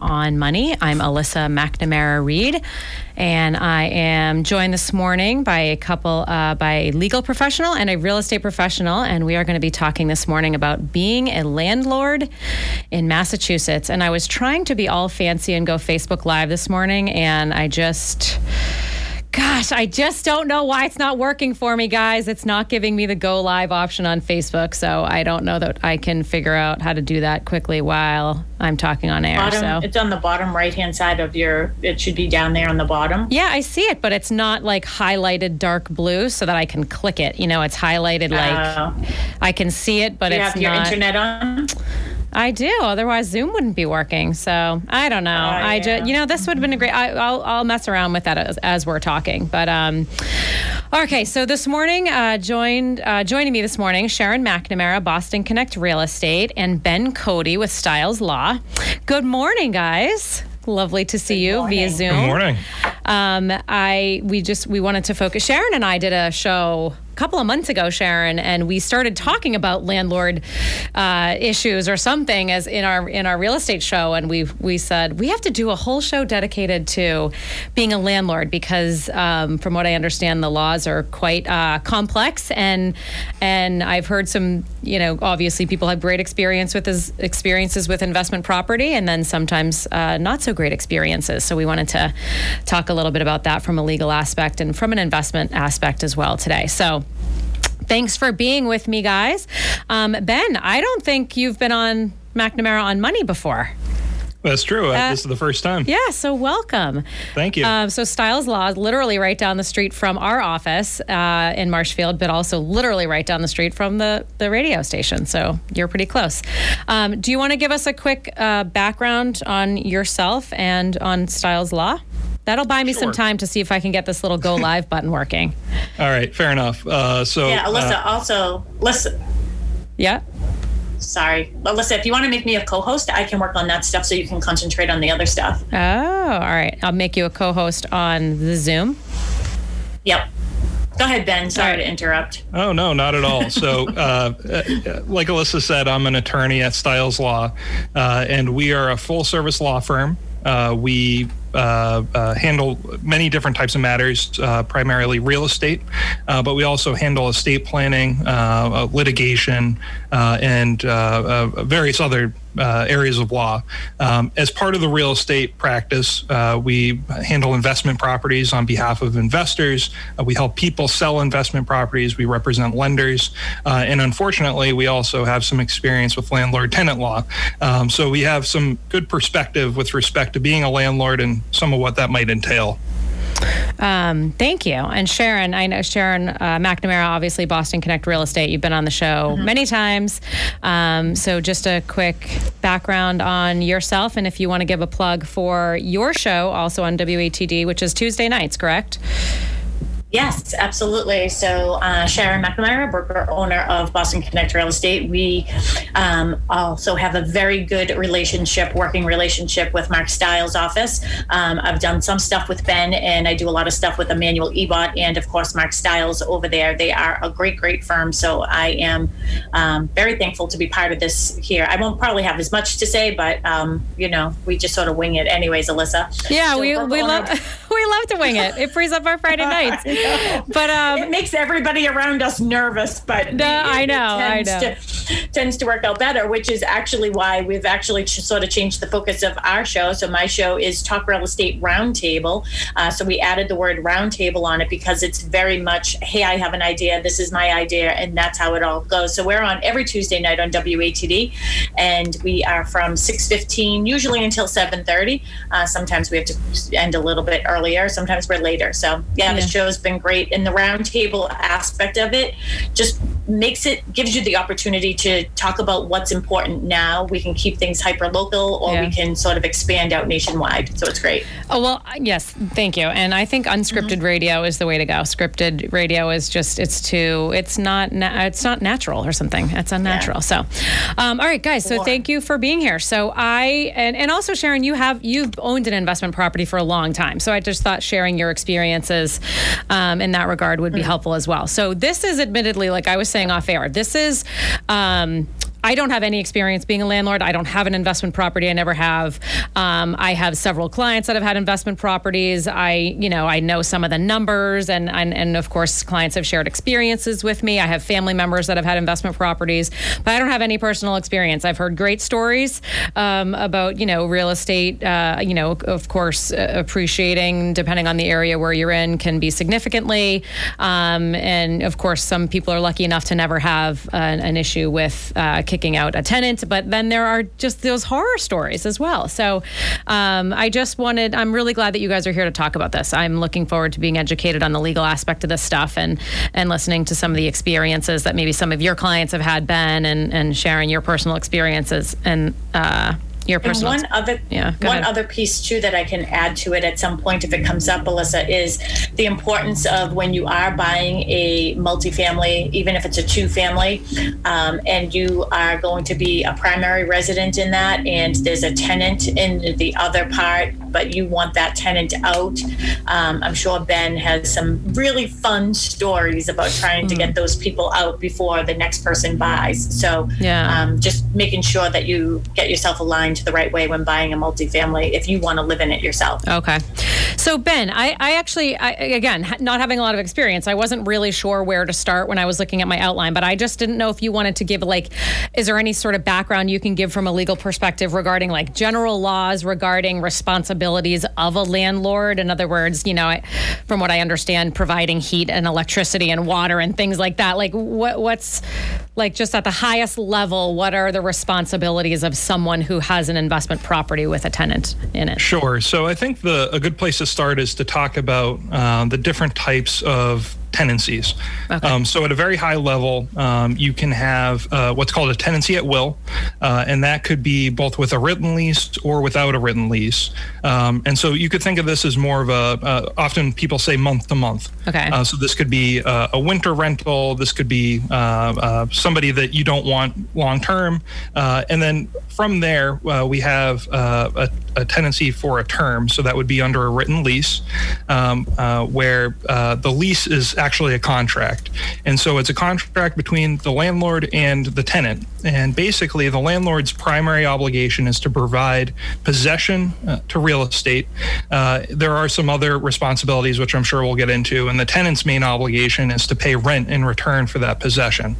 on Money. I'm Alyssa McNamara Reed, and I am joined this morning by a couple, uh, by a legal professional and a real estate professional, and we are going to be talking this morning about being a landlord in Massachusetts. And I was trying to be all fancy and go Facebook Live this morning, and I just Gosh, I just don't know why it's not working for me, guys. It's not giving me the go live option on Facebook. So I don't know that I can figure out how to do that quickly while I'm talking on air. Bottom, so it's on the bottom right hand side of your, it should be down there on the bottom. yeah, I see it, but it's not like highlighted dark blue so that I can click it. You know, it's highlighted like Uh, I can see it, but do you it's have your not. internet on? I do. Otherwise, Zoom wouldn't be working. So I don't know. I yeah. just, you know, this would have been a great. I, I'll, I'll mess around with that as, as we're talking. But um, okay. So this morning, uh, joined uh, joining me this morning, Sharon McNamara, Boston Connect Real Estate, and Ben Cody with Styles Law. Good morning, guys. Lovely to see you via. Zoom. Good morning. Um, I we just we wanted to focus. Sharon and I did a show a couple of months ago, Sharon, and we started talking about landlord uh, issues or something as in our in our real estate show, and we we said we have to do a whole show dedicated to being a landlord because um, from what I understand, the laws are quite uh, complex, and and I've heard some you know obviously people have great experience with experiences with investment property, and then sometimes uh, not so great experiences. So we wanted to talk a little bit about that from a legal aspect and from an investment aspect as well today. So. Thanks for being with me, guys. Um, ben, I don't think you've been on McNamara on Money before. That's true. Uh, this is the first time. Yeah, so welcome. Thank you. Um, so Styles Law is literally right down the street from our office uh, in Marshfield, but also literally right down the street from the, the radio station. So you're pretty close. Um, do you want to give us a quick uh, background on yourself and on Styles Law? That'll buy me some time to see if I can get this little go live button working. All right, fair enough. Uh, so, Yeah, Alyssa, uh, also, listen, Yeah. sorry. Alyssa, if you want to make me a co host, I can work on that stuff so you can concentrate on the other stuff. Oh, all right. I'll make you a co host on the Zoom. Yep. Go ahead, Ben. Sorry to interrupt. oh no, not at all. So, uh, uh, like Alyssa said, I'm an attorney at Styles Law, uh, and we are a full-service law firm. Uh, we handle many different types of matters, uh, primarily real estate, uh, but we also handle estate planning, uh, uh, litigation, uh, and uh, uh, various other uh, areas of law. Um, as part of the real estate practice, uh, we handle investment properties on behalf of investors. Uh, we help people sell investment properties. We represent lenders. Uh, and unfortunately, we also have some experience with landlord tenant law. Um, so we have some good perspective with respect to being a landlord and some of what that might entail. Um, thank you. And Sharon, I know Sharon uh, McNamara, obviously Boston Connect Real Estate. You've been on the show mm-hmm. many times. Um, so just a quick background on yourself, and if you want to give a plug for your show, also on WATD, which is Tuesday nights, correct? Yes, absolutely. So, uh, Sharon McNamara, broker owner of Boston Connect Real Estate, we um, also have a very good relationship, working relationship with Mark Stiles' office. Um, I've done some stuff with Ben, and I do a lot of stuff with Emmanuel Ebot, and of course Mark Stiles over there. They are a great, great firm. So I am um, very thankful to be part of this here. I won't probably have as much to say, but um, you know, we just sort of wing it, anyways, Alyssa. Yeah, so we we love we love to wing it. It frees up our Friday nights. but um, it makes everybody around us nervous. But no, I know, I know. To, tends to work out better, which is actually why we've actually sort of changed the focus of our show. So my show is Talk Real Estate Roundtable. Uh, so we added the word roundtable on it because it's very much, hey, I have an idea. This is my idea, and that's how it all goes. So we're on every Tuesday night on WATD, and we are from 6:15 usually until 7:30. Uh, sometimes we have to end a little bit earlier. Sometimes we're later. So yeah, yeah. the show's been great. And the roundtable aspect of it just makes it gives you the opportunity to talk about what's important now. We can keep things hyper local, or yeah. we can sort of expand out nationwide. So it's great. Oh well, yes, thank you. And I think unscripted mm-hmm. radio is the way to go. Scripted radio is just it's too it's not na- it's not natural or something. It's unnatural. Yeah. So, um, all right, guys. So thank you for being here. So I and and also Sharon, you have you've owned an investment property for a long time. So I just thought sharing your experiences um, in that regard would be mm-hmm. helpful as well. So this is admittedly, like I was saying off air, this is um, I don't have any experience being a landlord. I don't have an investment property. I never have. Um, I have several clients that have had investment properties. I, you know, I know some of the numbers, and, and and of course, clients have shared experiences with me. I have family members that have had investment properties, but I don't have any personal experience. I've heard great stories um, about, you know, real estate. Uh, you know, of course, uh, appreciating depending on the area where you're in can be significantly, um, and of course, some people are lucky enough to never have an, an issue with. Uh, kicking out a tenant, but then there are just those horror stories as well. So um, I just wanted, I'm really glad that you guys are here to talk about this. I'm looking forward to being educated on the legal aspect of this stuff and, and listening to some of the experiences that maybe some of your clients have had, Ben, and, and sharing your personal experiences. And, uh, your personal. And one other, yeah, one ahead. other piece too that I can add to it at some point if it comes up, Alyssa, is the importance of when you are buying a multifamily, even if it's a two-family, um, and you are going to be a primary resident in that, and there's a tenant in the other part, but you want that tenant out. Um, I'm sure Ben has some really fun stories about trying mm. to get mm. those people out before the next person buys. So, yeah. um, just making sure that you get yourself aligned to the right way when buying a multifamily if you want to live in it yourself. Okay. So, Ben, I, I actually, I, again, not having a lot of experience, I wasn't really sure where to start when I was looking at my outline, but I just didn't know if you wanted to give, like, is there any sort of background you can give from a legal perspective regarding, like, general laws regarding responsibilities of a landlord? In other words, you know, I, from what I understand, providing heat and electricity and water and things like that. Like, what, what's, like, just at the highest level, what are the responsibilities of someone who has an investment property with a tenant in it? Sure. So I think the a good place to start is to talk about uh, the different types of tenancies. Okay. Um, so, at a very high level, um, you can have uh, what's called a tenancy at will, uh, and that could be both with a written lease or without a written lease. Um, and so, you could think of this as more of a. Uh, often, people say month to month. Okay. Uh, so, this could be uh, a winter rental. This could be uh, somebody that you don't want long term, and then from there, we have a, a, tenancy for a term. So that would be under a written lease, um, where the lease is actually a contract. And so it's a contract between the landlord and the tenant. And basically, the landlord's primary obligation is to provide possession uh, to real estate. Uh, there are some other responsibilities, which I'm sure we'll get into. And the tenant's main obligation is to pay rent in return for that possession.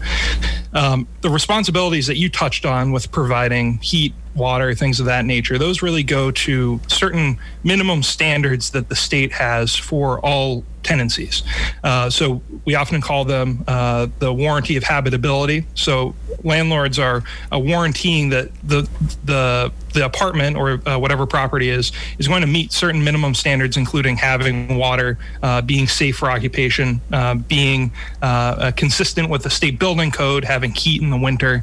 Um, the responsibilities that you touched on with providing heat, water, things of that nature. Those really go to certain minimum standards that the state has for all tenancies. Uh, so we often call them uh, the warranty of habitability. So landlords are uh, warranting that the the the apartment or uh, whatever property is is going to meet certain minimum standards, including having water, uh, being safe for occupation, uh, being consistent with the state building code, having heat in the winter,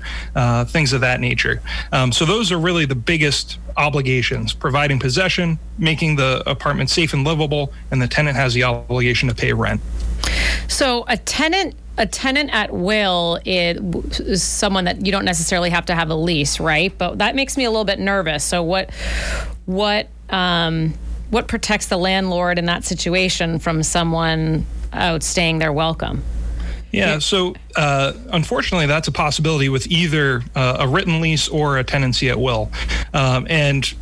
things of that nature. Um, so those are really the biggest obligations: providing possession, making the apartment safe and livable, and the tenant has the obligation obligation to pay rent. So a tenant a tenant at will is someone that you don't necessarily have to have a lease, right? But that makes me a little bit nervous. So what what um, what protects the landlord in that situation from someone outstaying their welcome? Yeah, so uh, unfortunately, that's a possibility with either uh, a written lease or a tenancy at will. Um, and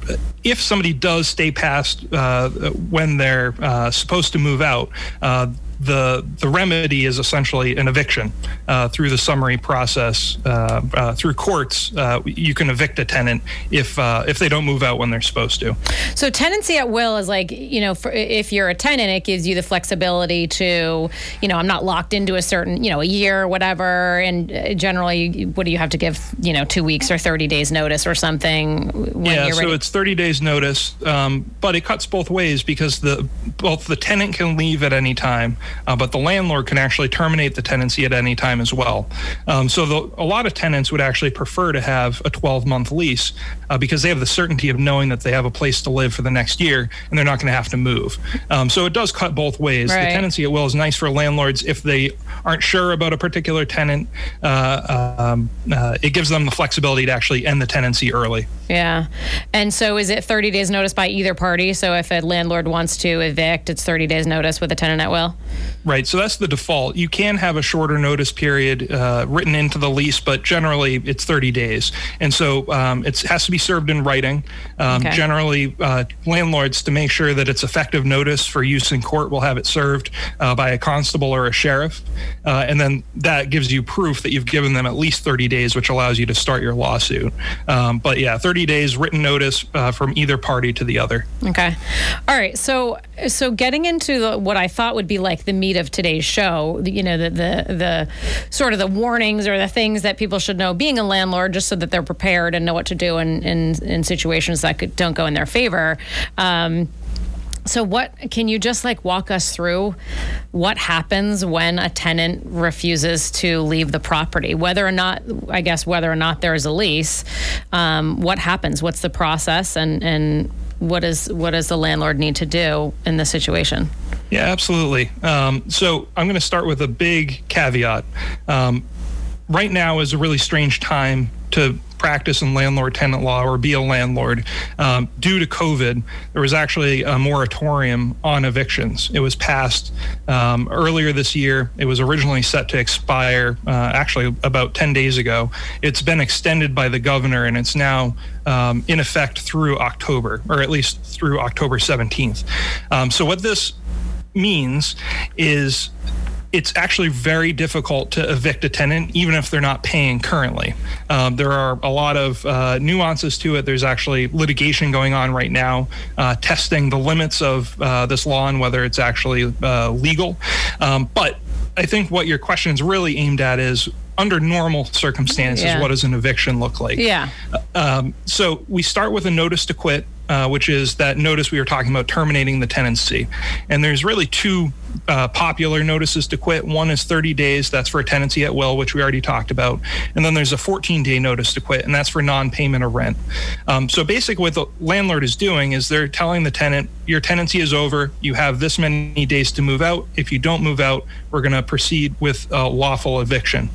if somebody does stay past uh, when they're uh, supposed to move out, uh, the the remedy is essentially an eviction uh, through the summary process uh, uh, through courts. Uh, you can evict a tenant if uh, if they don't move out when they're supposed to. So tenancy at will is like you know for, if you're a tenant, it gives you the flexibility to you know I'm not locked into a certain you know a year or whatever. And generally, what do you have to give you know two weeks or 30 days notice or something? yeah, so it's 30 days notice, um, but it cuts both ways because the both the tenant can leave at any time uh, but the landlord can actually terminate the tenancy at any time as well. Um, so the, a lot of tenants would actually prefer to have a 12 month lease uh, because they have the certainty of knowing that they have a place to live for the next year and they're not going to have to move. Um, so it does cut both ways. Right. The tenancy at will is nice for landlords if they aren't sure about a particular tenant. Uh, um, uh, it gives them the flexibility to actually end the tenancy early. Yeah. And so is it 30 days notice by either party? So if a landlord wants to evict, it's 30 days notice with a tenant at will? Right. So that's the default. You can have a shorter notice period uh, written into the lease, but generally it's 30 days. And so um, it has to be served in writing. Um, okay. Generally, uh, landlords, to make sure that it's effective notice for use in court, will have it served uh, by a constable or a sheriff. Uh, and then that gives you proof that you've given them at least 30 days, which allows you to start your lawsuit. Um, but yeah, 30 days written notice uh, from either party to the other. Okay. All right. So, so getting into the, what I thought would be like the meat of today's show, you know, the, the, the sort of the warnings or the things that people should know being a landlord just so that they're prepared and know what to do in, in, in situations that could, don't go in their favor. Um, so what can you just like walk us through what happens when a tenant refuses to leave the property whether or not I guess whether or not there is a lease um, what happens what's the process and and what is what does the landlord need to do in this situation? Yeah, absolutely. Um, so I'm going to start with a big caveat. Um, right now is a really strange time to practice in landlord tenant law or be a landlord. Um, due to COVID, there was actually a moratorium on evictions. It was passed um, earlier this year. It was originally set to expire uh, actually about 10 days ago. It's been extended by the governor and it's now um, in effect through October, or at least through October 17th. Um, so, what this means is it's actually very difficult to evict a tenant, even if they're not paying currently. Um, there are a lot of uh, nuances to it. There's actually litigation going on right now, uh, testing the limits of uh, this law and whether it's actually uh, legal. Um, but I think what your question is really aimed at is under normal circumstances, yeah. what does an eviction look like? Yeah. Um, so we start with a notice to quit, uh, which is that notice we were talking about terminating the tenancy. And there's really two uh, popular notices to quit. One is 30 days, that's for a tenancy at will, which we already talked about. And then there's a 14 day notice to quit, and that's for non payment of rent. Um, so basically, what the landlord is doing is they're telling the tenant, your tenancy is over, you have this many days to move out. If you don't move out, we're going to proceed with a lawful eviction.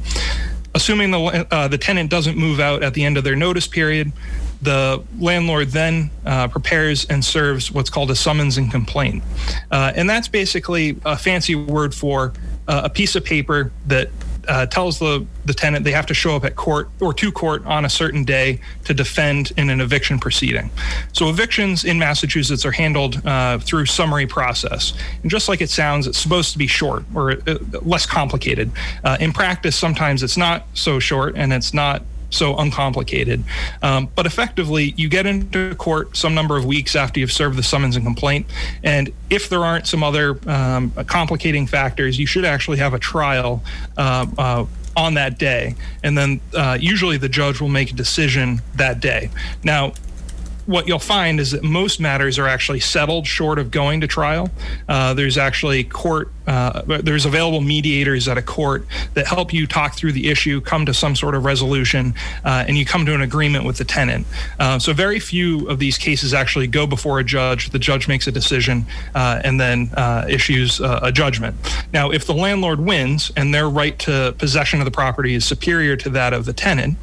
Assuming the, uh, the tenant doesn't move out at the end of their notice period, the landlord then uh, prepares and serves what's called a summons and complaint. Uh, and that's basically a fancy word for uh, a piece of paper that uh, tells the, the tenant they have to show up at court or to court on a certain day to defend in an eviction proceeding. So evictions in Massachusetts are handled uh, through summary process. And just like it sounds, it's supposed to be short or uh, less complicated. in practice, sometimes it's not so short and it's not so uncomplicated. Um, but effectively, you get into court some number of weeks after you've served the summons and complaint. And if there aren't some other um, complicating factors, you should actually have a trial. Uh, uh, on that day, and then uh, usually the judge will make a decision that day. Now, what you'll find is that most matters are actually settled short of going to trial. Uh, there's actually court, uh, there's available mediators at a court that help you talk through the issue, come to some sort of resolution, uh, and you come to an agreement with the tenant. Uh, so very few of these cases actually go before a judge. The judge makes a decision uh, and then uh, issues a judgment. Now, if the landlord wins and their right to possession of the property is superior to that of the tenant,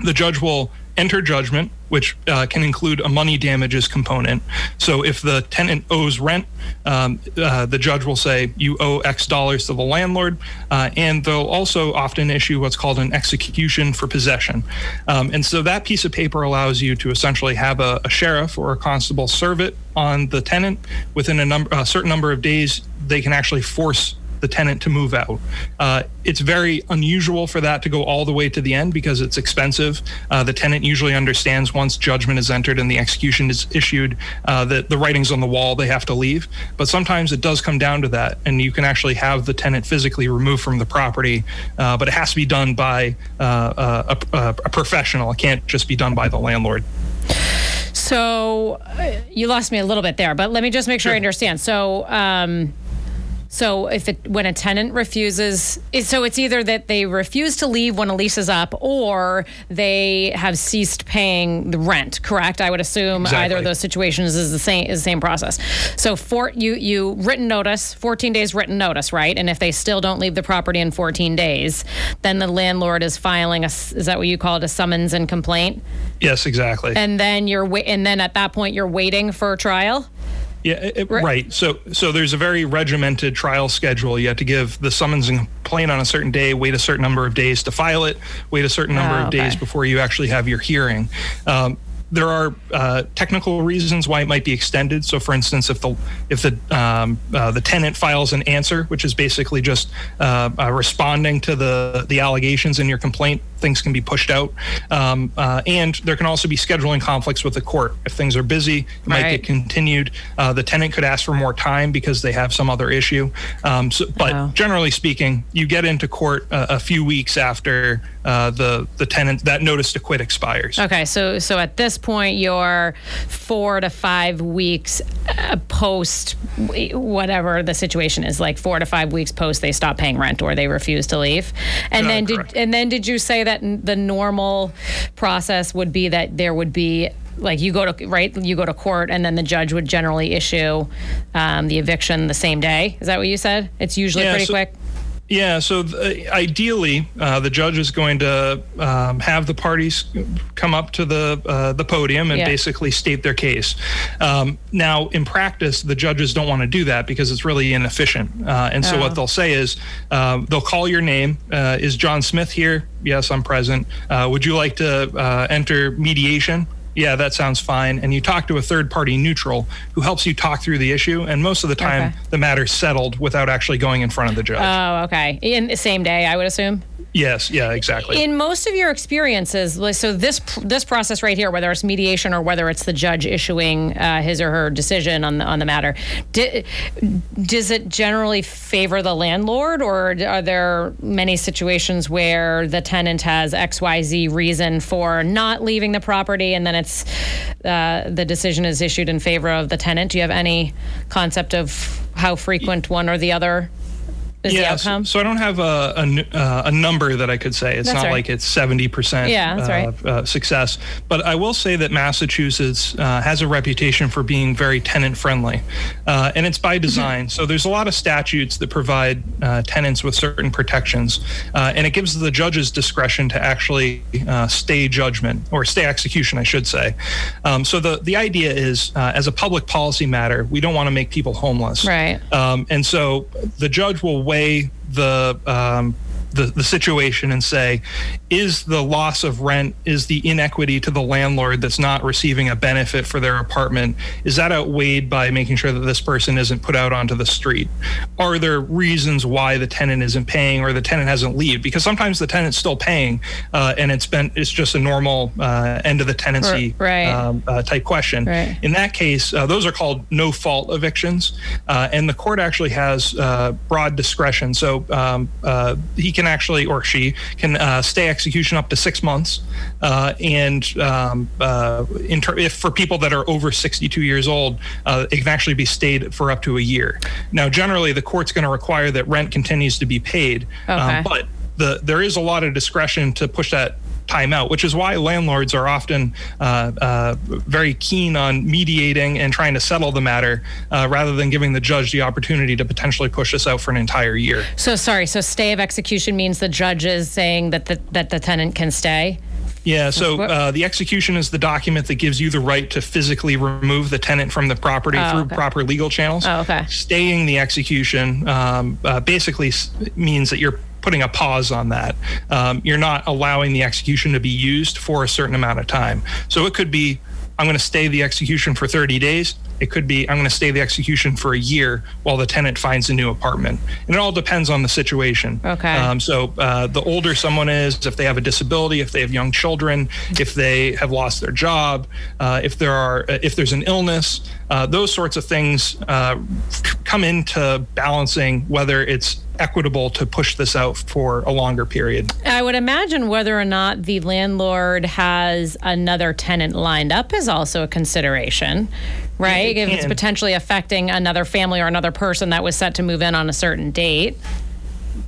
the judge will enter judgment, which uh, can include a money damages component. So if the tenant owes rent, um, uh, the judge will say you owe X dollars to the landlord, uh, and they'll also often issue what's called an execution for possession. Um, and so that piece of paper allows you to essentially have a, a sheriff or a constable serve it on the tenant within a number, a certain number of days. They can actually force the tenant to move out. Uh, it's very unusual for that to go all the way to the end because it's expensive. Uh, the tenant usually understands once judgment is entered and the execution is issued uh, that the writing's on the wall, they have to leave. But sometimes it does come down to that, and you can actually have the tenant physically removed from the property, uh, but it has to be done by uh, uh, a, a, a professional. It can't just be done by the landlord. So you lost me a little bit there, but let me just make sure, sure. I understand. So um, so if it when a tenant refuses, so it's either that they refuse to leave when a lease is up, or they have ceased paying the rent. Correct? I would assume exactly. either of those situations is the same is the same process. So for you you written notice, 14 days written notice, right? And if they still don't leave the property in 14 days, then the landlord is filing a is that what you call it a summons and complaint? Yes, exactly. And then you're and then at that point you're waiting for trial. Yeah, it, right. right. So, so there's a very regimented trial schedule. You have to give the summons and complaint on a certain day, wait a certain number of days to file it, wait a certain number oh, of days before you actually have your hearing. Um, there are uh, technical reasons why it might be extended. So, for instance, if the if the um, uh, the tenant files an answer, which is basically just uh, uh responding to the the allegations in your complaint, things can be pushed out. Um, uh, and there can also be scheduling conflicts with the court. If things are busy, it might right. get continued. Uh, the tenant could ask for more time because they have some other issue. Um, so, but oh. generally speaking, you get into court a, a few weeks after uh, the the tenant that notice to quit expires. Okay, so so at this point, you're four to five weeks uh, post whatever the situation is, like four to five weeks post they stop paying rent or they refuse to leave, and then correct. did and then did you say that that the normal process would be that there would be like you go to right you go to court and then the judge would generally issue um, the eviction the same day is that what you said it's usually yeah, pretty so, quick yeah, so th- ideally, uh, the judge is going to um, have the parties come up to the uh, the podium and yeah. basically state their case. Um, now, in practice, the judges don't want to do that because it's really inefficient. Uh, and so, oh. what they'll say is uh, they'll call your name. Uh, is John Smith here? Yes, I'm present. Uh, would you like to enter mediation? Yeah, that sounds fine. And you talk to a third party neutral who helps you talk through the issue. And most of the time, okay. the matter's settled without actually going in front of the judge. Oh, okay. In the same day, I would assume? Yes, yeah, exactly. In most of your experiences, so this this process right here, whether it's mediation or whether it's the judge issuing uh, his or her decision on the on the matter, does it generally favor the landlord, or are there many situations where the tenant has X Y Z reason for not leaving the property, and then it's uh, the decision is issued in favor of the tenant? Do you have any concept of how frequent one or the other is yeah, so, so, I don't have a, a, uh, a, number that I could say. It's that's not right. like it's 70% yeah, that's uh, right. uh, success. But I will say that Massachusetts uh, has a reputation for being very tenant friendly. Uh, and it's by mm-hmm. design. so there's a lot of statutes that provide uh, tenants with certain protections. and it gives the judges discretion to actually stay judgment or stay execution, I should say. Um, so the, the idea is, as a public policy matter, we don't want to make people homeless. Right. Um, and so the judge will the um, the, the situation and say is the loss of rent, is the inequity to the landlord that's not receiving a benefit for their apartment, is that outweighed by making sure that this person isn't put out onto the street? Are there reasons why the tenant isn't paying or the tenant hasn't leave? Because sometimes the tenant's still paying uh, and it's been it's just a normal uh, end of the tenancy right. um, uh, type question. Right. In that case, uh, those are called no fault evictions, uh, and the court actually has uh, broad discretion. So um, he can actually or she can stay execution up to six months, and um, ter- if for people that are over 62 years old, it can actually be stayed for up to a year. Now, generally, the court's going to require that rent continues to be paid, okay. um, but the there is a lot of discretion to push that time out, which is why landlords are often uh, uh, very keen on mediating and trying to settle the matter uh, rather than giving the judge the opportunity to potentially push this out for an entire year. So, sorry, so stay of execution means the judge is saying that the, that the tenant can stay? Yeah, so uh, the execution is the document that gives you the right to physically remove the tenant from the property oh, through okay. proper legal channels. Oh, okay. Staying the execution um, uh, basically means that you're putting a pause on that. Um, you're not allowing the execution to be used for a certain amount of time. So it could be I'm going to stay the execution for 30 days. It could be I'm going to stay the execution for a year while the tenant finds a new apartment. And it all depends on the situation. Okay. Um, so uh, the older someone is, if they have a disability, if they have young children, if they have lost their job, uh, if there are if there's an illness, uh, those sorts of things uh, come into balancing whether it's equitable to push this out for a longer period. I would imagine whether or not the landlord has another tenant lined up is also a consideration, right? It if it's potentially affecting another family or another person that was set to move in on a certain date.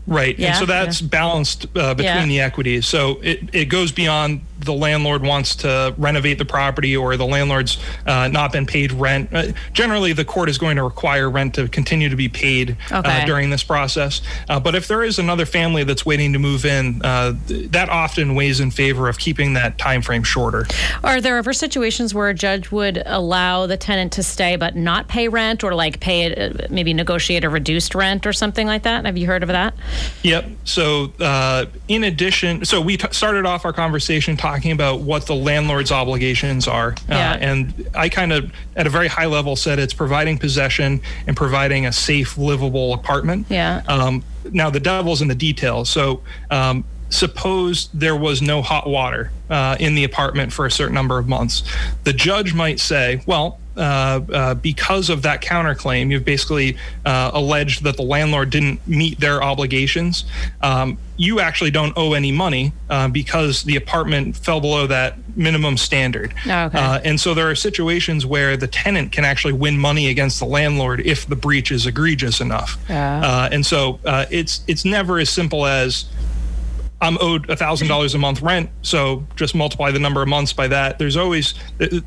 Right. Yeah, and so that's yeah. balanced uh, between Yeah. the equities. So it, it goes beyond the landlord wants to renovate the property or the landlord's uh, not been paid rent. Uh, generally, the court is going to require rent to continue to be paid Okay. uh, during this process. Uh, but if there is another family that's waiting to move in, uh, th- that often weighs in favor of keeping that time frame shorter. Are there ever situations where a judge would allow the tenant to stay but not pay rent or like pay it, maybe negotiate a reduced rent or something like that? Have you heard of that? Yep. So, uh, in addition, so we t- started off our conversation talking about what the landlord's obligations are. Uh, Yeah. and I kind of, at a very high level, said it's providing possession and providing a safe, livable apartment. Yeah. Um, now, the devil's in the details. So, um, suppose there was no hot water uh, in the apartment for a certain number of months. The judge might say, well, because of that counterclaim, you've basically uh, alleged that the landlord didn't meet their obligations. Um, you actually don't owe any money uh, because the apartment fell below that minimum standard. Oh, okay. Uh, and so there are situations where the tenant can actually win money against the landlord if the breach is egregious enough. Yeah. Uh, and so uh, it's it's never as simple as I'm owed thousand dollars a month rent, so just multiply the number of months by that. There's always,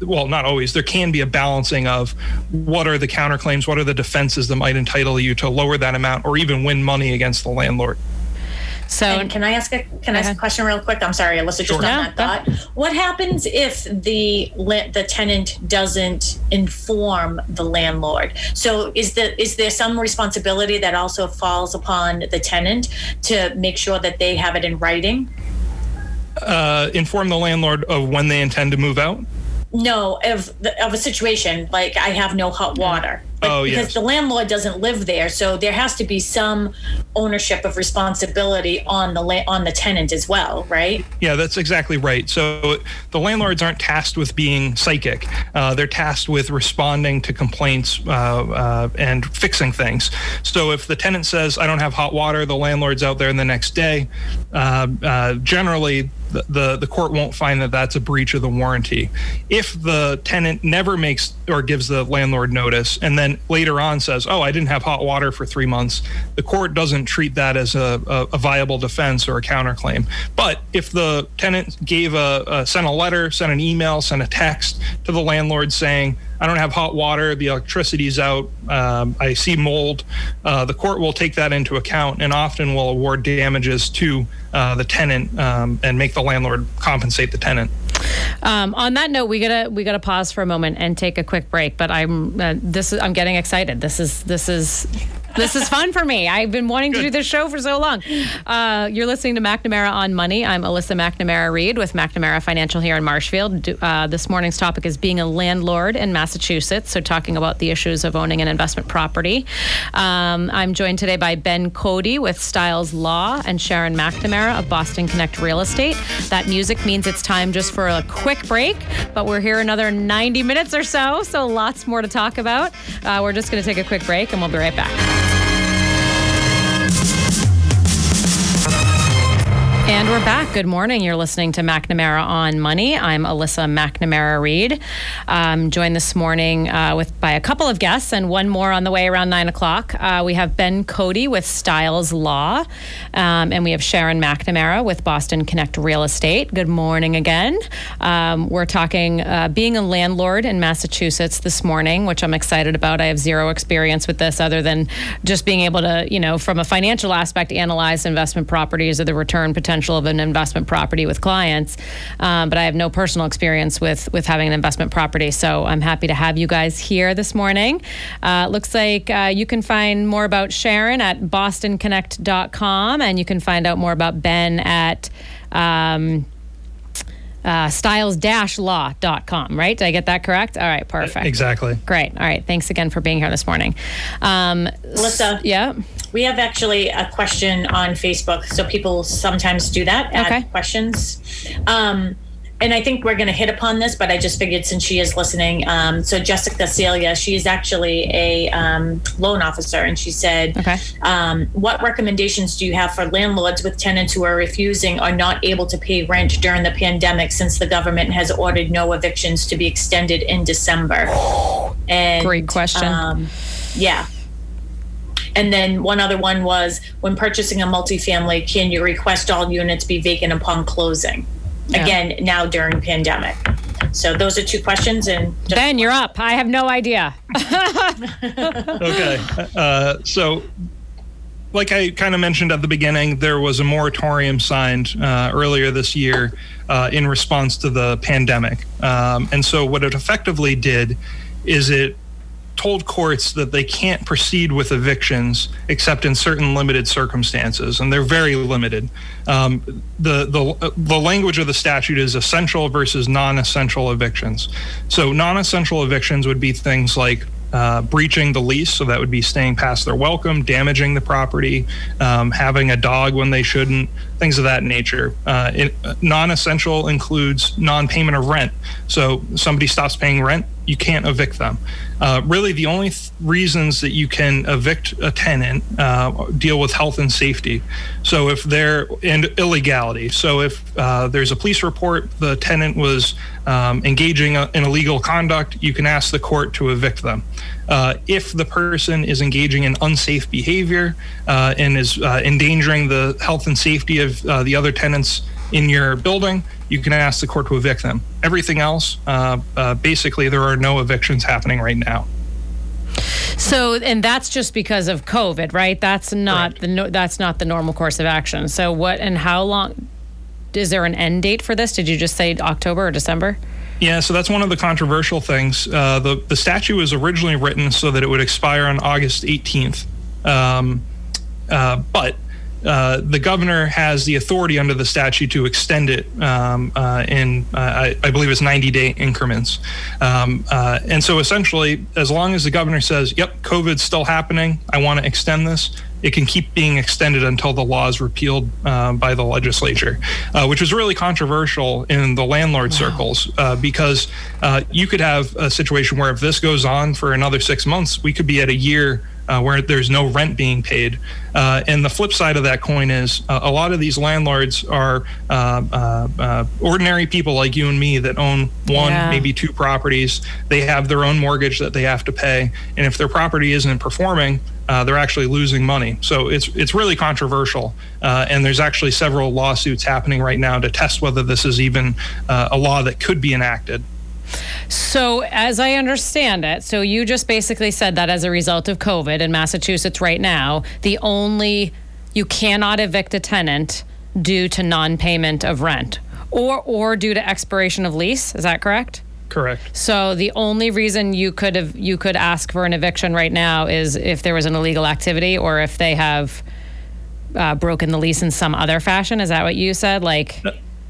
well, not always. There can be a balancing of what are the counterclaims, what are the defenses that might entitle you to lower that amount, or even win money against the landlord. So, And can I ask a can I ask a question real quick? I'm sorry, Alyssa, just Sure. on Yeah, that thought. What happens if the la- the tenant doesn't inform the landlord? So is the is there some responsibility that also falls upon the tenant to make sure that they have it in writing? Uh, inform the landlord of when they intend to move out. No, of the, of a situation like I have no hot water. But Oh, because yes. the landlord doesn't live there, so there has to be some ownership of responsibility on the la- on the tenant as well, right? Yeah, that's exactly right. So the landlords aren't tasked with being psychic. Uh, they're tasked with responding to complaints uh, uh, and fixing things. So if the tenant says, I don't have hot water, the landlord's out there in the next day, uh, uh, generally the, the, court won't find that that's a breach of the warranty. If the tenant never makes or gives the landlord notice and then later on says, oh, I didn't have hot water for three months, the court doesn't treat that as a, a, a viable defense or a counterclaim. But if the tenant gave a, a sent a letter, sent an email, sent a text to the landlord saying, I don't have hot water, the electricity's out, um, I see mold, uh, the court will take that into account and often will award damages to uh, the tenant um, and make the landlord compensate the tenant. um, on that note, we gotta we gotta pause for a moment and take a quick break. But I'm uh, this is I'm getting excited. This is this is this is fun for me. I've been wanting Good. to do this show for so long. Uh, you're listening to McNamara on Money. I'm Alyssa McNamara Reed with McNamara Financial here in Marshfield. Uh, this morning's topic is being a landlord in Massachusetts. So, talking about the issues of owning an investment property. Um, I'm joined today by Ben Cody with Styles Law and Sharon McNamara of Boston Connect Real Estate. That music means it's time just for a quick break, but we're here another 90 minutes or so. So, lots more to talk about. Uh, we're just going to take a quick break and we'll be right back. And we're back. Good morning. You're listening to McNamara on Money. I'm Alyssa McNamara Reed. Um, joined this morning uh, with by a couple of guests and one more on the way around nine o'clock. Uh, we have Ben Cody with Styles Law, um, and we have Sharon McNamara with Boston Connect Real Estate. Good morning again. Um, we're talking uh, being a landlord in Massachusetts this morning, which I'm excited about. I have zero experience with this other than just being able to, you know, from a financial aspect, analyze investment properties or the return potential potential of an investment property with clients, um, but I have no personal experience with with having an investment property. So I'm happy to have you guys here this morning. Uh, looks like uh, you can find more about Sharon at bostonconnect.com, and you can find out more about Ben at. Um, uh, styles-law.com, right? Did I get that correct? All right, perfect. Exactly. Great. All right. Thanks again for being here this morning. Um, Melissa. Yeah. We have actually a question on Facebook, so people sometimes do that, add okay. questions. Um, and I think we're going to hit upon this, but I just figured since she is listening. Um, so Jessica Celia, she is actually a um, loan officer, and she said, okay. um, "What recommendations do you have for landlords with tenants who are refusing or not able to pay rent during the pandemic, since the government has ordered no evictions to be extended in December?" And great question. Um, yeah. And then one other one was when purchasing a multifamily, can you request all units be vacant upon closing? Yeah. Again, now during pandemic. So those are two questions. And Ben, you're up. I have no idea. okay. Uh, so like I kind of mentioned at the beginning, there was a moratorium signed uh, earlier this year uh, in response to the pandemic. Um, and so, what it effectively did is it told courts that they can't proceed with evictions except in certain limited circumstances, and they're very limited. Um, the the the language of the statute is essential versus non-essential evictions. So non-essential evictions would be things like uh, breaching the lease, so that would be staying past their welcome, damaging the property, um, having a dog when they shouldn't, things of that nature. Uh, it, non essential includes non payment of rent. So somebody stops paying rent, you can't evict them. Uh, really, the only th- reasons that you can evict a tenant uh, deal with health and safety. So if they're and illegality. So if uh, there's a police report, the tenant was um, engaging in illegal conduct, you can ask the court to evict them. Uh, if the person is engaging in unsafe behavior uh, and is uh, endangering the health and safety of the other tenants in your building, you can ask the court to evict them. Everything else, uh, uh, basically, there are no evictions happening right now. So, and that's just because of COVID, right? That's not the no, that's not the normal course of action. So, what and how long? Is there an end date for this? Did you just say October or December? Yeah, so that's one of the controversial things. Uh, the the statute was originally written so that it would expire on August 18th, um, uh, but uh, the governor has the authority under the statute to extend it um, uh, in, uh, I, I, believe it's 90 day increments. Um, uh, and so essentially, as long as the governor says, yep, COVID's still happening, I want to extend this, it can keep being extended until the law is repealed uh, by the legislature, which was really controversial in the landlord wow. circles because you could have a situation where if this goes on for another six months, we could be at a year uh, where there's no rent being paid. Uh, and the flip side of that coin is uh, a lot of these landlords are uh, uh, uh, ordinary people like you and me that own one, yeah. maybe two properties. They have their own mortgage that they have to pay. And if their property isn't performing, they're actually losing money. So it's it's really controversial, and there's actually several lawsuits happening right now to test whether this is even a law that could be enacted. So, as I understand it, so you just basically said that as a result of COVID in Massachusetts right now, the only you cannot evict a tenant due to non-payment of rent or or due to expiration of lease. Is that correct? Correct. So the only reason you could have you could ask for an eviction right now is if there was an illegal activity or if they have uh, broken the lease in some other fashion. Is that what you said? Like.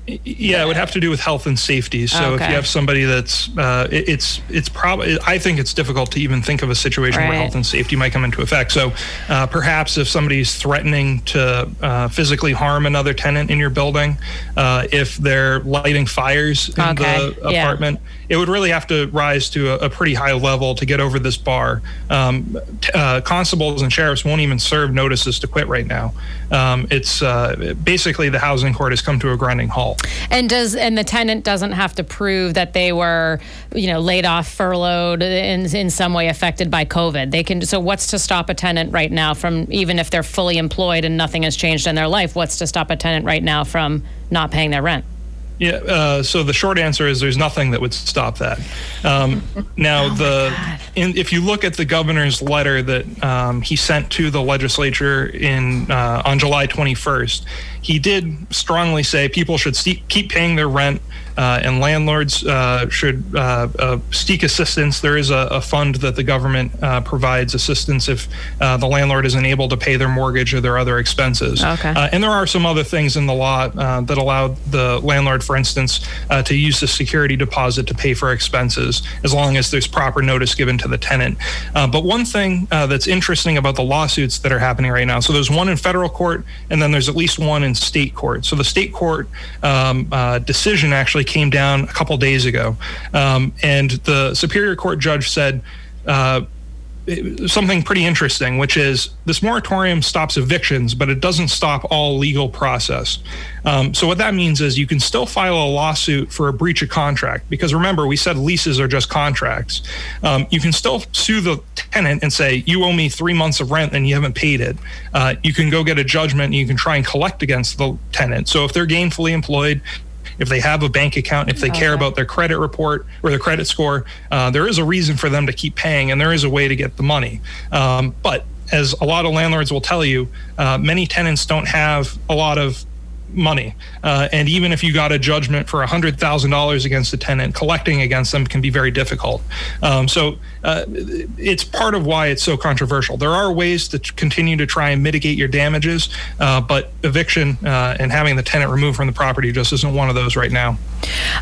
Yeah, it would have to do with health and safety. So if you have somebody that's, uh, it, it's it's probably. I think it's difficult to even think of a situation Right. where health and safety might come into effect. So uh, perhaps if somebody's threatening to uh, physically harm another tenant in your building, uh, if they're lighting fires in Okay, the yeah. apartment, it would really have to rise to a, a pretty high level to get over this bar. Um, t- uh, constables and sheriffs won't even serve notices to quit right now. Um, it's uh, basically the housing court has come to a grinding halt. And does and the tenant doesn't have to prove that they were, you know, laid off, furloughed, in in some way affected by COVID. They can. So what's to stop a tenant right now from even if they're fully employed and nothing has changed in their life? What's to stop a tenant right now from not paying their rent? Yeah. Uh, so the short answer is there's nothing that would stop that. Um, now, the in, if you look at the governor's letter that um, he sent to the legislature in uh, on July 21st, he did strongly say people should keep paying their rent. Uh, and landlords uh, should uh, uh, seek assistance. There is a, a fund that the government uh, provides assistance if uh, the landlord isn't able to pay their mortgage or their other expenses. Okay. Uh, and there are some other things in the law uh, that allow the landlord, for instance, uh, to use the security deposit to pay for expenses as long as there's proper notice given to the tenant. Uh, but one thing uh, that's interesting about the lawsuits that are happening right now so there's one in federal court, and then there's at least one in state court. So the state court um, uh, decision actually came down a couple days ago. Um, and the Superior Court judge said, uh, something pretty interesting, which is this moratorium stops evictions, but it doesn't stop all legal process. Um, so what that means is you can still file a lawsuit for a breach of contract because remember we said leases are just contracts. Um, you can still sue the tenant and say you owe me three months of rent and you haven't paid it. Uh, you can go get a judgment and you can try and collect against the tenant. So if they're gainfully employed. If they have a bank account, if they care about their credit report or their credit score, uh, there is a reason for them to keep paying, and there is a way to get the money. Um, but as a lot of landlords will tell you, uh, many tenants don't have a lot of money. Uh, and even if you got a judgment for $100,000 against a tenant, collecting against them can be very difficult. Um, so uh, it's part of why it's so controversial. There are ways to continue to try and mitigate your damages, uh, but eviction uh, and having the tenant removed from the property just isn't one of those right now.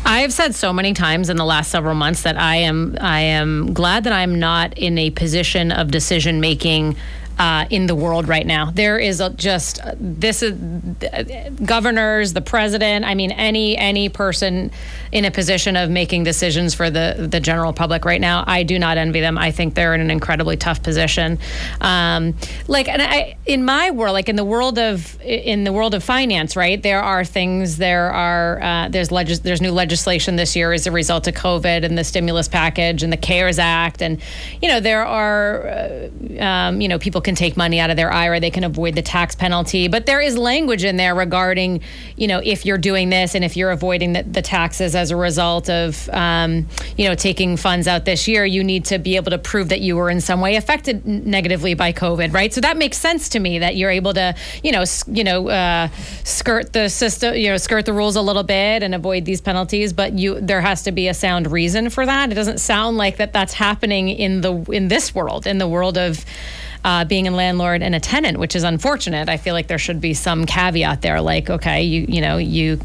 I have said so many times in the last several months that I am I am glad that I'm not in a position of decision making. Uh, in the world right now, there is a, just uh, this is uh, governors, the president. I mean, any any person in a position of making decisions for the the general public right now. I do not envy them. I think they're in an incredibly tough position. Um, like, and I in my world, like in the world of in the world of finance, right? There are things. There are uh, there's legis- there's new legislation this year as a result of COVID and the stimulus package and the CARES Act, and you know there are uh, um, you know people can take money out of their IRA, they can avoid the tax penalty, but there is language in there regarding you know if you're doing this and if you're avoiding the, the taxes as a result of um, you know taking funds out this year, you need to be able to prove that you were in some way affected negatively by COVID, right? So that makes sense to me that you're able to you know you know uh, skirt the system, you know skirt the rules a little bit and avoid these penalties, but you there has to be a sound reason for that. It doesn't sound like that that's happening in the in this world, in the world of uh, being a landlord and a tenant, which is unfortunate. I feel like there should be some caveat there, like okay, you you know you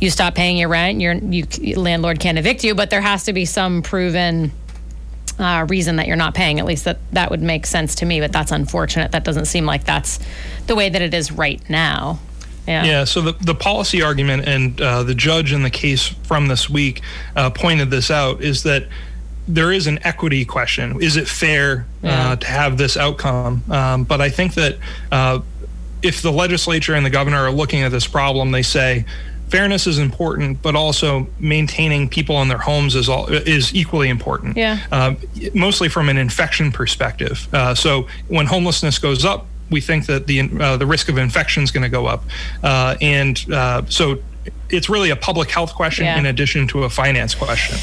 you stop paying your rent, your you landlord can't evict you, but there has to be some proven. Uh, reason that you're not paying at least that that would make sense to me but that's unfortunate that doesn't seem like that's the way that it is right now yeah Yeah, so the, the policy argument and uh, the judge in the case from this week uh, pointed this out is that there is an equity question. Is it fair Yeah. uh, to have this outcome? Um, but I think that uh, if the legislature and the governor are looking at this problem, they say fairness is important, but also maintaining people in their homes is all is equally important. Yeah. Uh, mostly from an infection perspective. Uh, so when homelessness goes up, we think that the uh, the risk of infection is going to go up, uh, and uh, so it's really a public health question Yeah. in addition to a finance question.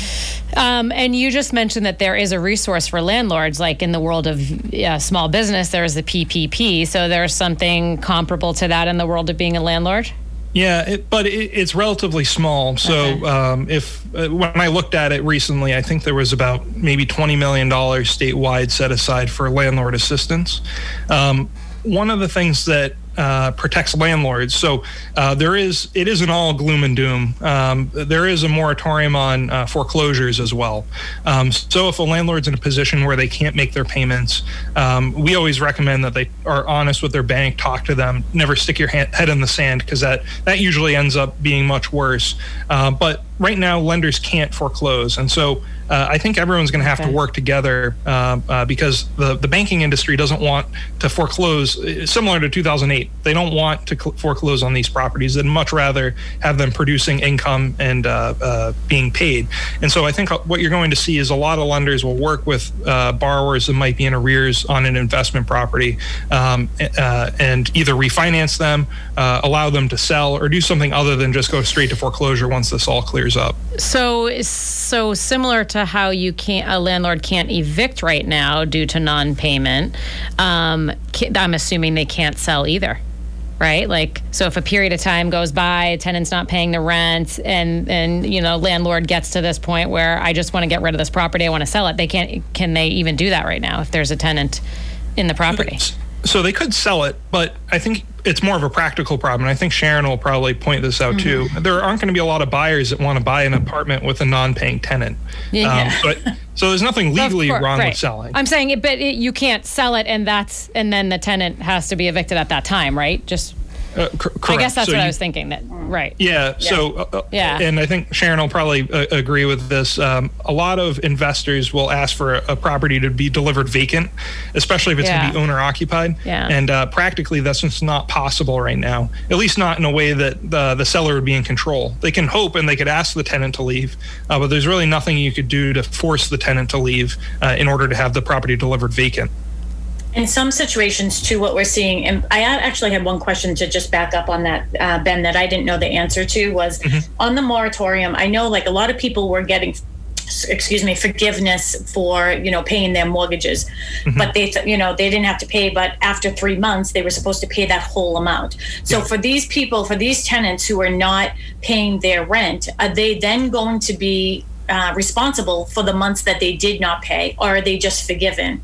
Um, and you just mentioned that there is a resource for landlords, like in the world of uh, small business, there is the PPP. So there's something comparable to that in the world of being a landlord. Yeah, it, but it, it's relatively small. So okay. um, if uh, when I looked at it recently, I think there was about maybe twenty million dollars statewide set aside for landlord assistance. Um, one of the things that uh, protects landlords. So uh, there is it isn't all gloom and doom. Um, there is a moratorium on uh, foreclosures as well. Um, so if a landlord's in a position where they can't make their payments, um, we always recommend that they are honest with their bank, talk to them, never stick your hand, head in the sand because that that usually ends up being much worse. Uh, but right now, lenders can't foreclose, and so uh, I think everyone's going to have okay. to work together uh, uh, because the, the banking industry doesn't want to foreclose, uh, similar to 2008. They don't want to cl- foreclose on these properties. They'd much rather have them producing income and uh, uh, being paid. And so I think what you're going to see is a lot of lenders will work with borrowers that might be in arrears on an investment property um, and either refinance them, allow them to sell, or do something other than just go straight to foreclosure once this all clears up. So, so similar to how you can't a landlord can't evict right now due to non-payment. Um, I'm assuming they can't sell either right like so if a period of time goes by tenant's not paying the rent and and you know landlord gets to this point where i just want to get rid of this property i want to sell it they can't can they even do that right now if there's a tenant in the property so they could sell it, but I think it's more of a practical problem. And I think Sharon will probably point this out mm-hmm. too. There aren't going to be a lot of buyers that want to buy an apartment with a non-paying tenant. Yeah. Um, but, so there's nothing legally course, wrong right. with selling. I'm saying, it, but it, you can't sell it, and that's and then the tenant has to be evicted at that time, right? Just uh, I guess that's so what you, I was thinking. That right. Yeah. yeah. So uh, uh, yeah, and I think Sharon will probably uh, agree with this. Um, a lot of investors will ask for a, a, property to be delivered vacant, especially if it's yeah. going to be owner occupied. Yeah. And uh, practically, that's just not possible right now. At least not in a way that the, the seller would be in control. They can hope and they could ask the tenant to leave, uh, but there's really nothing you could do to force the tenant to leave in order to have the property delivered vacant in some situations too what we're seeing and i actually had one question to just back up on that uh, ben that i didn't know the answer to was mm-hmm. on the moratorium i know like a lot of people were getting excuse me forgiveness for you know paying their mortgages mm-hmm. but they you know they didn't have to pay but after three months they were supposed to pay that whole amount so yeah. for these people for these tenants who are not paying their rent are they then going to be uh, responsible for the months that they did not pay or are they just forgiven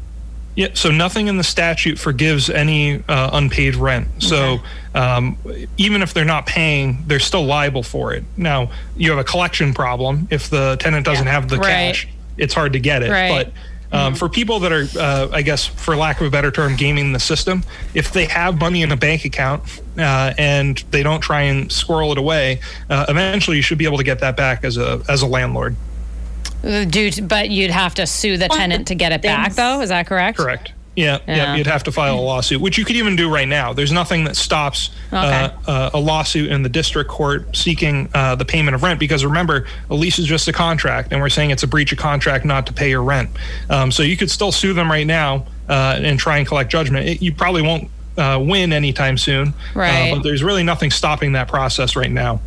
yeah, so nothing in the statute forgives any uh, unpaid rent. So um, even if they're not paying, they're still liable for it. Now, you have a collection problem. If the tenant doesn't yeah. have the right. cash, it's hard to get it. Right. But um, mm-hmm. for people that are, uh, I guess, for lack of a better term, gaming the system, if they have money in a bank account uh, and they don't try and squirrel it away, uh, eventually you should be able to get that back as a as a landlord. Due to, but you'd have to sue the tenant to get it back, though. Is that correct? Correct. Yeah, yeah, yeah, you'd have to file a lawsuit, which you could even do right now. There's nothing that stops okay. uh, uh, a lawsuit in the district court seeking uh, the payment of rent because remember, a lease is just a contract, and we're saying it's a breach of contract not to pay your rent. Um, so you could still sue them right now uh, and try and collect judgment. It, you probably won't uh, win anytime soon, uh, right? but there's really nothing stopping that process right now.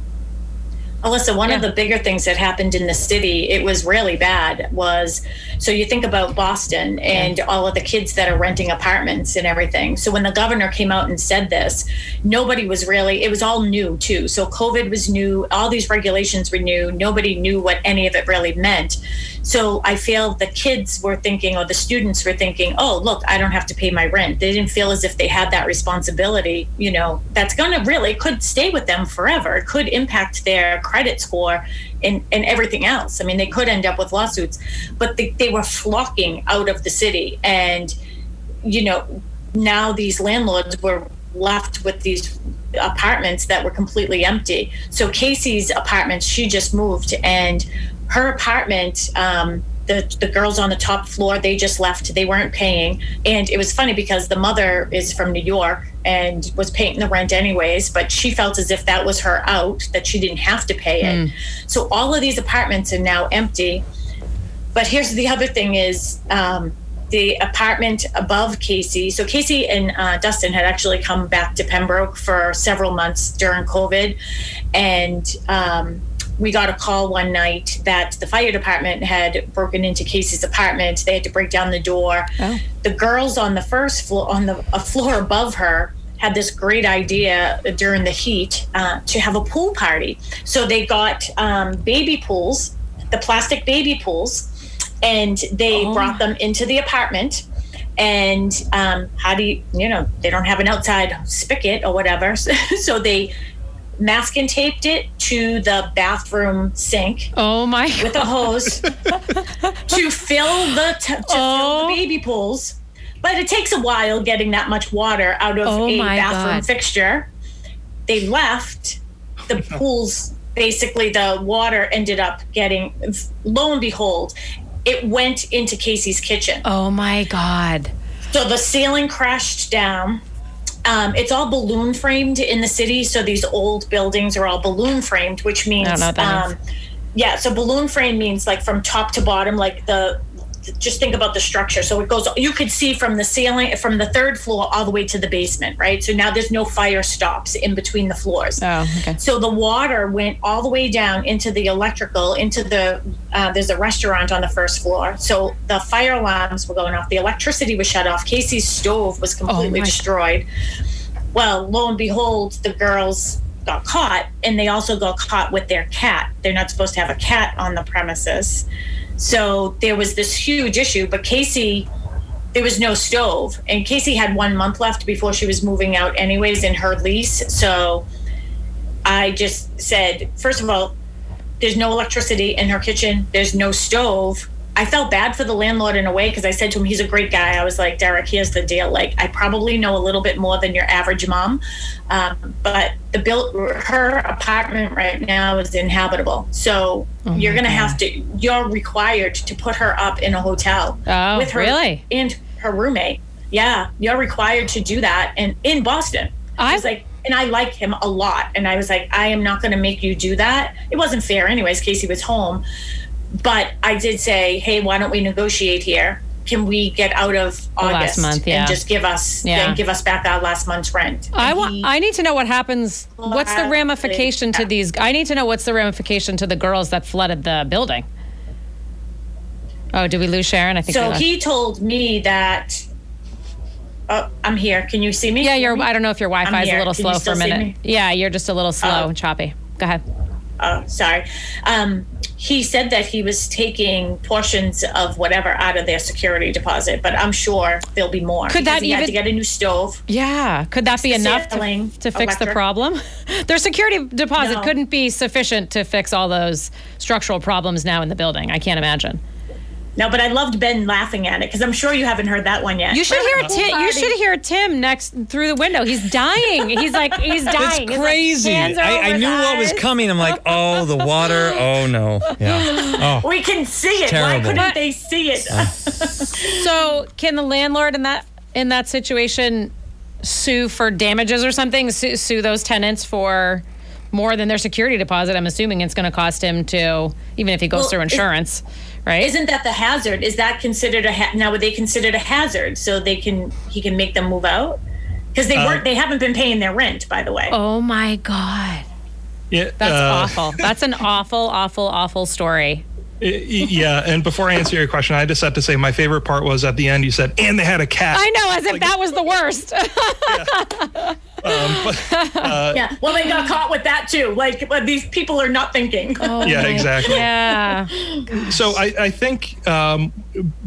Alyssa, one yeah. of the bigger things that happened in the city, it was really bad, was so you think about Boston and yeah. all of the kids that are renting apartments and everything. So when the governor came out and said this, nobody was really, it was all new too. So COVID was new, all these regulations were new, nobody knew what any of it really meant. So I feel the kids were thinking, or the students were thinking, oh, look, I don't have to pay my rent. They didn't feel as if they had that responsibility, you know, that's going to really could stay with them forever. It could impact their credit score and, and everything else. I mean, they could end up with lawsuits, but they, they were flocking out of the city. And, you know, now these landlords were left with these apartments that were completely empty. So Casey's apartment, she just moved and her apartment um, the, the girls on the top floor they just left they weren't paying and it was funny because the mother is from new york and was paying the rent anyways but she felt as if that was her out that she didn't have to pay it mm. so all of these apartments are now empty but here's the other thing is um, the apartment above Casey. So Casey and uh, Dustin had actually come back to Pembroke for several months during COVID, and um, we got a call one night that the fire department had broken into Casey's apartment. They had to break down the door. Oh. The girls on the first floor, on the a floor above her, had this great idea during the heat uh, to have a pool party. So they got um, baby pools, the plastic baby pools, and they Oh. brought them into the apartment. And um, how do you, you know, they don't have an outside spigot or whatever. So they masking taped it to the bathroom sink Oh my with a hose to fill the t- to Oh. fill the oh. baby pools. But it takes a while getting that much water out of Oh a bathroom God. fixture. They left oh the pools. Basically, the water ended up getting. Lo and behold, it went into Casey's kitchen. Oh my god. So the ceiling crashed down. Um, it's all balloon framed in the city. So these old buildings are all balloon framed, which means, know what that um, yeah. So balloon frame means like from top to bottom, like the. Just think about the structure. So it goes. You could see from the ceiling, from the third floor, all the way to the basement, right? So now there's no fire stops in between the floors. Oh, okay. So the water went all the way down into the electrical, into the, uh, there's a restaurant on the first floor. So the fire alarms were going off. The electricity was shut off. Casey's stove was completely my- destroyed. Well, lo and behold, the girls got caught and they also got caught with their cat. They're not supposed to have a cat on the premises. So there was this huge issue, but Casey, there was no stove. And Casey had one month left before she was moving out, anyways, in her lease. So I just said, first of all, there's no electricity in her kitchen, there's no stove. I felt bad for the landlord in a way because I said to him, he's a great guy. I was like, Derek, here's the deal. Like, I probably know a little bit more than your average mom, um, but the built her apartment right now is inhabitable. So Oh you're gonna have to. You're required to put her up in a hotel Oh, with her really? and her roommate. Yeah, you're required to do that, and in Boston. I I- was like, and I like him a lot, and I was like, I am not going to make you do that. It wasn't fair, anyways. Casey was home, but I did say, hey, why don't we negotiate here? Can we get out of August month, yeah. and just give us Yeah. then give us back our last month's rent? I want. I need to know what happens. What's the ramification to these? I need to know what's the ramification to the girls that flooded the building. Oh, did we lose Sharon? I think. so he told me that. Oh, I'm here. Can you see me? yeah, you're. I don't know if your Wi-Fi is a little Can slow for a minute. Yeah, you're just a little slow oh. and choppy. Go ahead. Oh, sorry. Um, he said that he was taking portions of whatever out of their security deposit, but I'm sure there'll be more. Could that he had to get a new stove? Yeah, could that be enough to, to fix the problem? Their security deposit No. couldn't be sufficient to fix all those structural problems now in the building. I can't imagine. No, but I loved Ben laughing at it because I'm sure you haven't heard that one yet. You should hear Tim. You should hear Tim next through the window. He's dying. He's like he's dying. It's His, like, crazy. hands are I, over I knew what was coming. I'm like, oh, the water. Oh no. Yeah. Oh. We can see it. Why couldn't But- they see it? So, can the landlord in that in that situation sue for damages or something? Sue, sue those tenants for more than their security deposit. I'm assuming it's going to cost him to, even if he goes Well, through it- insurance, right? Isn't that the hazard? Is that considered a ha- now? Would they considered a hazard so they can he can make them move out? Because they weren't. They haven't been paying their rent, by the way. oh my god, Yeah, that's uh, awful. That's an awful, awful, awful story. y- y- Yeah, and before I answer your question, I just have to say my favorite part was at the end. You said, "And they had a cat." I know, as if that was the worst. Yeah. Well, they got caught with that too. Like well, these people are not thinking. Oh Yeah, exactly. Yeah. So I, I think um,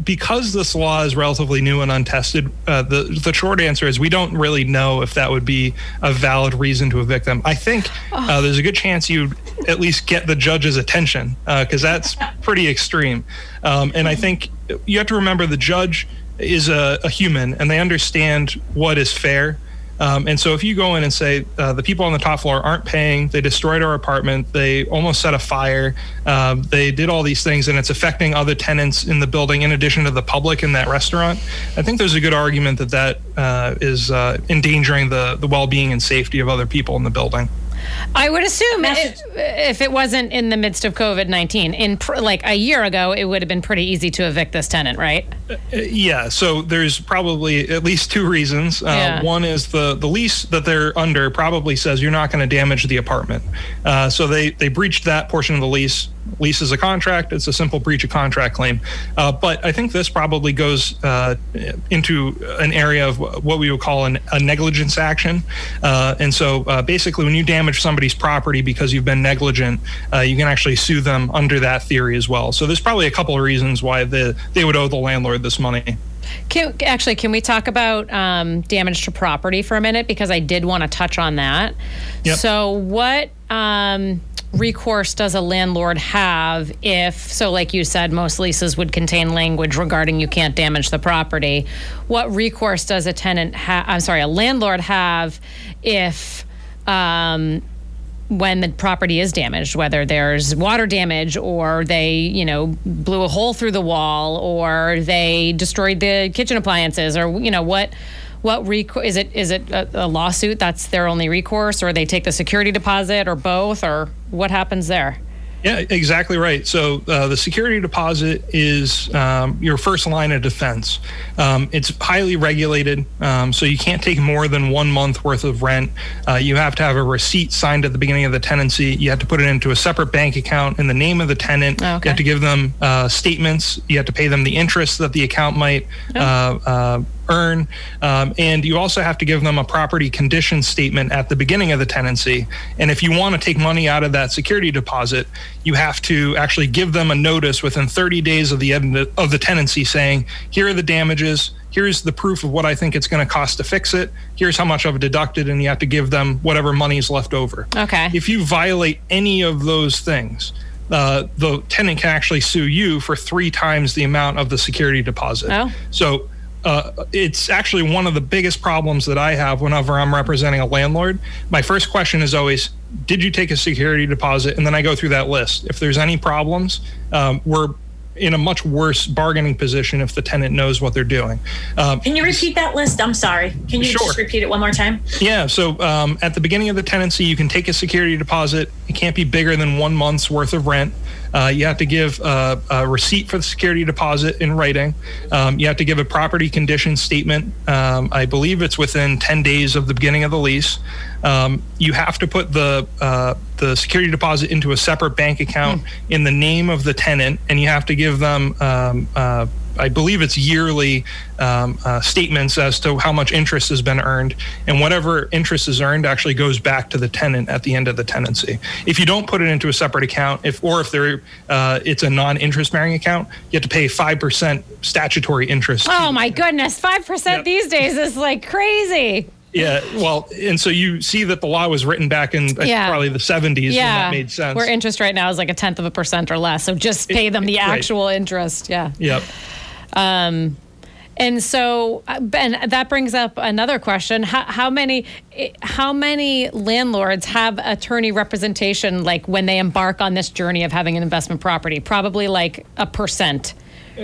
because this law is relatively new and untested, uh, the the short answer is we don't really know if that would be a valid reason to evict them. I think uh, there's a good chance you'd at least get the judge's attention because that's pretty extreme. Um, and I think you have to remember the judge is a, a human and they understand what is fair. Um, and so if you go in and say uh, the people on the top floor aren't paying, they destroyed our apartment, they almost set a fire, um, they did all these things, and it's affecting other tenants in the building in addition to the public in that restaurant. I think there's a good argument that that uh, is uh, endangering the the well-being and safety of other people in the building. I would assume Message- if, if it wasn't in the midst of COVID 19, in pr- like a year ago, it would have been pretty easy to evict this tenant, right? Yeah, so there's probably at least two reasons. Uh, Yeah. One is the the lease that they're under probably says you're not going to damage the apartment, uh, so they they breached that portion of the lease. Lease is a contract. It's a simple breach of contract claim. Uh, but I think this probably goes uh, into an area of what we would call an, a negligence action. Uh, and so uh, basically, when you damage somebody's property because you've been negligent, uh, you can actually sue them under that theory as well. So there's probably a couple of reasons why the, they would owe the landlord this money. Can, actually, can we talk about um, damage to property for a minute? Because I did want to touch on that. Yep. So, what um, recourse does a landlord have if, so like you said, most leases would contain language regarding you can't damage the property? What recourse does a tenant have? I'm sorry, a landlord have if um, when the property is damaged, whether there's water damage or they, you know, blew a hole through the wall or they destroyed the kitchen appliances or you know what what rec- is it is it a, a lawsuit that's their only recourse or they take the security deposit or both or what happens there? Yeah, exactly right. So uh, the security deposit is um, your first line of defense. Um, it's highly regulated, um, so you can't take more than one month worth of rent. Uh, you have to have a receipt signed at the beginning of the tenancy. You have to put it into a separate bank account in the name of the tenant. Oh, okay. You have to give them uh, statements. You have to pay them the interest that the account might. Oh. Earn. Um, and you also have to give them a property condition statement at the beginning of the tenancy. And if you want to take money out of that security deposit, you have to actually give them a notice within 30 days of the end of the tenancy saying, here are the damages. Here's the proof of what I think it's going to cost to fix it. Here's how much I've deducted, and you have to give them whatever money is left over. Okay. If you violate any of those things, uh, the tenant can actually sue you for three times the amount of the security deposit. Oh. So uh, it's actually one of the biggest problems that I have whenever I'm representing a landlord. My first question is always, did you take a security deposit? And then I go through that list. If there's any problems, um, we're in a much worse bargaining position if the tenant knows what they're doing. Um, Can you repeat that list? I'm sorry. Can you Sure. just repeat it one more time? yeah, so um, at the beginning of the tenancy, you can take a security deposit. It can't be bigger than one month's worth of rent. Uh, you have to give uh, a receipt for the security deposit in writing. Um, you have to give a property condition statement. Um, I believe it's within 10 days of the beginning of the lease. Um, you have to put the uh, the security deposit into a separate bank account in the name of the tenant, and you have to give them. Um, uh, I believe it's yearly um, uh, statements as to how much interest has been earned, and whatever interest is earned actually goes back to the tenant at the end of the tenancy. If you don't put it into a separate account, if or if there uh, it's a non-interest bearing account, you have to pay five percent statutory interest. Oh my goodness, 5% Yep. these days is like crazy. Yeah, well, and so you see that the law was written back in Yeah. probably the 70s when Yeah. that made sense. Where interest right now is like a tenth of a percent or less. So just pay them the right. actual interest. Yeah. yep. Um, and so, uh, Ben, that brings up another question: how, how many, eh, how many landlords have attorney representation, like when they embark on this journey of having an investment property? Probably like a percent,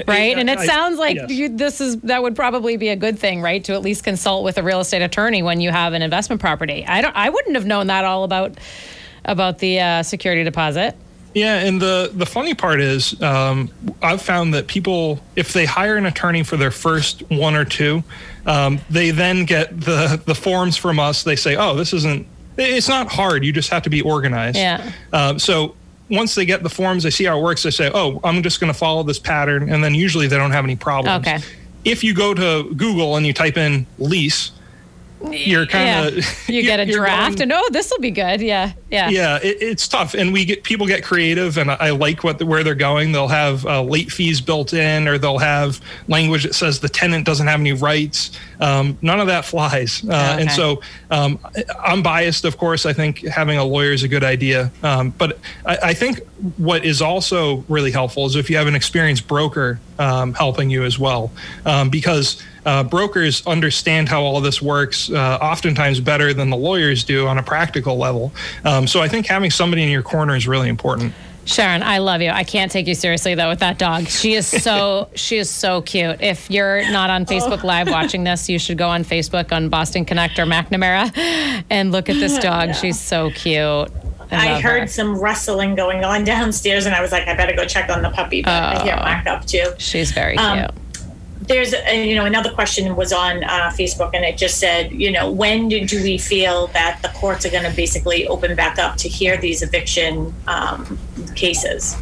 right? I- and it I- sounds like yes. you, this is that would probably be a good thing, right? To at least consult with a real estate attorney when you have an investment property. I don't, I wouldn't have known that all about about the uh, security deposit. Yeah, and the the funny part is, um, I've found that people, if they hire an attorney for their first one or two, um, they then get the the forms from us. They say, "Oh, this isn't. It's not hard. You just have to be organized." Yeah. Um, so once they get the forms, they see how it works. They say, "Oh, I'm just going to follow this pattern," and then usually they don't have any problems. Okay. If you go to Google and you type in lease, you're kind of yeah. You get a draft, and oh, this will be good. Yeah, yeah. yeah, it, it's tough, and we get people get creative, and I, I like what where they're going. They'll have uh, late fees built in, or they'll have language that says the tenant doesn't have any rights. Um, none of that flies, uh, and so um, I'm biased, of course. I think having a lawyer is a good idea, um, but I, I think what is also really helpful is if you have an experienced broker um, helping you as well, um, because. Uh, brokers understand how all this works, uh, oftentimes better than the lawyers do on a practical level. Um, so I think having somebody in your corner is really important. Sharon, I love you. I can't take you seriously though with that dog. She is so she is so cute. If you're not on Facebook Live watching this, you should go on Facebook on Boston Connect or McNamara and look at this dog. She's so cute. I, I heard her. some rustling going on downstairs, and I was like, I better go check on the puppy. But I hear Mark up too. She's very Um, cute. There's, uh, you know, another question was on uh, Facebook, and it just said, you know, when do, do we feel that the courts are going to basically open back up to hear these eviction um, cases?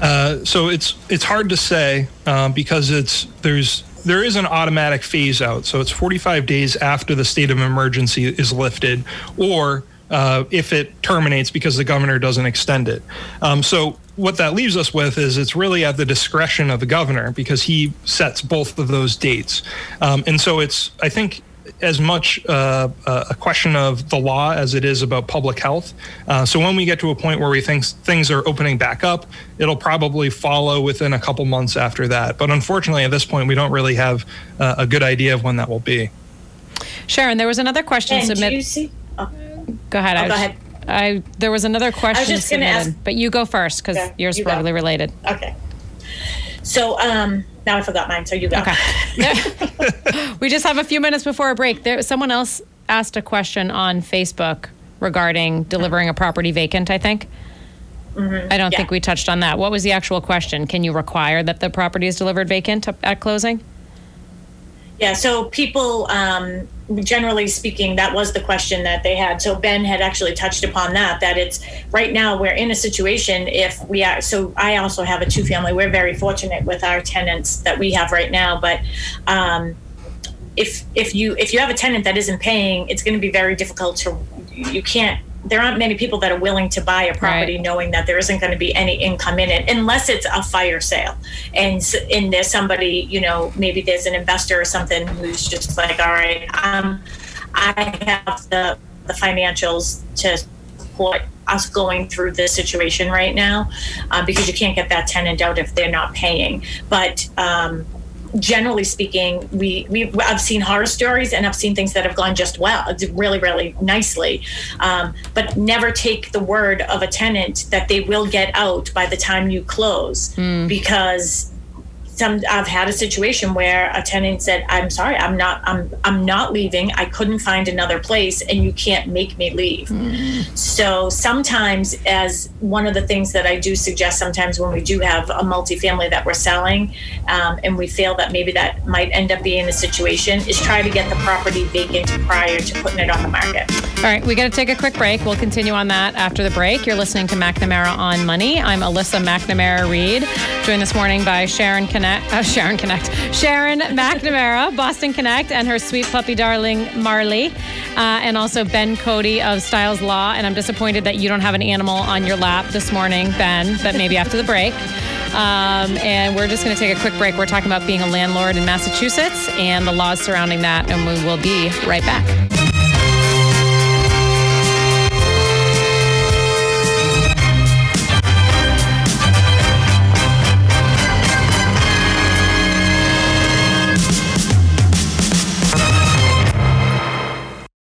Uh, so it's it's hard to say um, because it's there's there is an automatic phase out. So it's 45 days after the state of emergency is lifted, or uh, if it terminates because the governor doesn't extend it. Um, so what that leaves us with is it's really at the discretion of the governor because he sets both of those dates. Um, and so it's I think as much uh, a question of the law as it is about public health. Uh, so when we get to a point where we think things are opening back up, it'll probably follow within a couple months after that. But unfortunately, at this point, we don't really have uh, a good idea of when that will be. Sharon, there was another question submitted. Oh. Go ahead. Oh, I go was, ahead. I there was another question just gonna submitted, ask- but you go first because Okay, yours you go. probably related. Okay. So um, now I forgot mine. So you go. Okay. we just have a few minutes before a break. There, someone else asked a question on Facebook regarding delivering a property vacant. I think. I don't Mm-hmm. Yeah. think we touched on that. What was the actual question? Can you require that the property is delivered vacant at closing? Yeah, so people, um, generally speaking, that was the question that they had. So Ben had actually touched upon that, that it's right now we're in a situation if we are, so I also have a two family. We're very fortunate with our tenants that we have right now, but, um, if, if you, if you have a tenant that isn't paying, it's going to be very difficult to, you can't, there aren't many people that are willing to buy a property Right. knowing that there isn't going to be any income in it unless it's a fire sale and and there's somebody you know maybe there's an investor or something who's just like all right um i have the the financials to support us going through this situation right now uh, because you can't get that tenant out if they're not paying but um generally speaking, we we I've seen horror stories and I've seen things that have gone just well, really really nicely, um, but never take the word of a tenant that they will get out by the time you close because. Some, I've had a situation where a tenant said, "I'm sorry, I'm not, I'm, I'm not leaving. I couldn't find another place, and you can't make me leave." So sometimes, as one of the things that I do suggest, sometimes when we do have a multifamily that we're selling, um, and we feel that maybe that might end up being a situation, is try to get the property vacant prior to putting it on the market. All right, we got to take a quick break. We'll continue on that after the break. You're listening to McNamara on Money. I'm Alyssa McNamara Reed, joined this morning by Sharon Connect, uh, Sharon Connect, Sharon McNamara, Boston Connect, and her sweet puppy darling Marley, uh, and also Ben Cody of Styles Law. And I'm disappointed that you don't have an animal on your lap this morning, Ben. But maybe after the break. Um, and we're just going to take a quick break. We're talking about being a landlord in Massachusetts and the laws surrounding that, and we will be right back.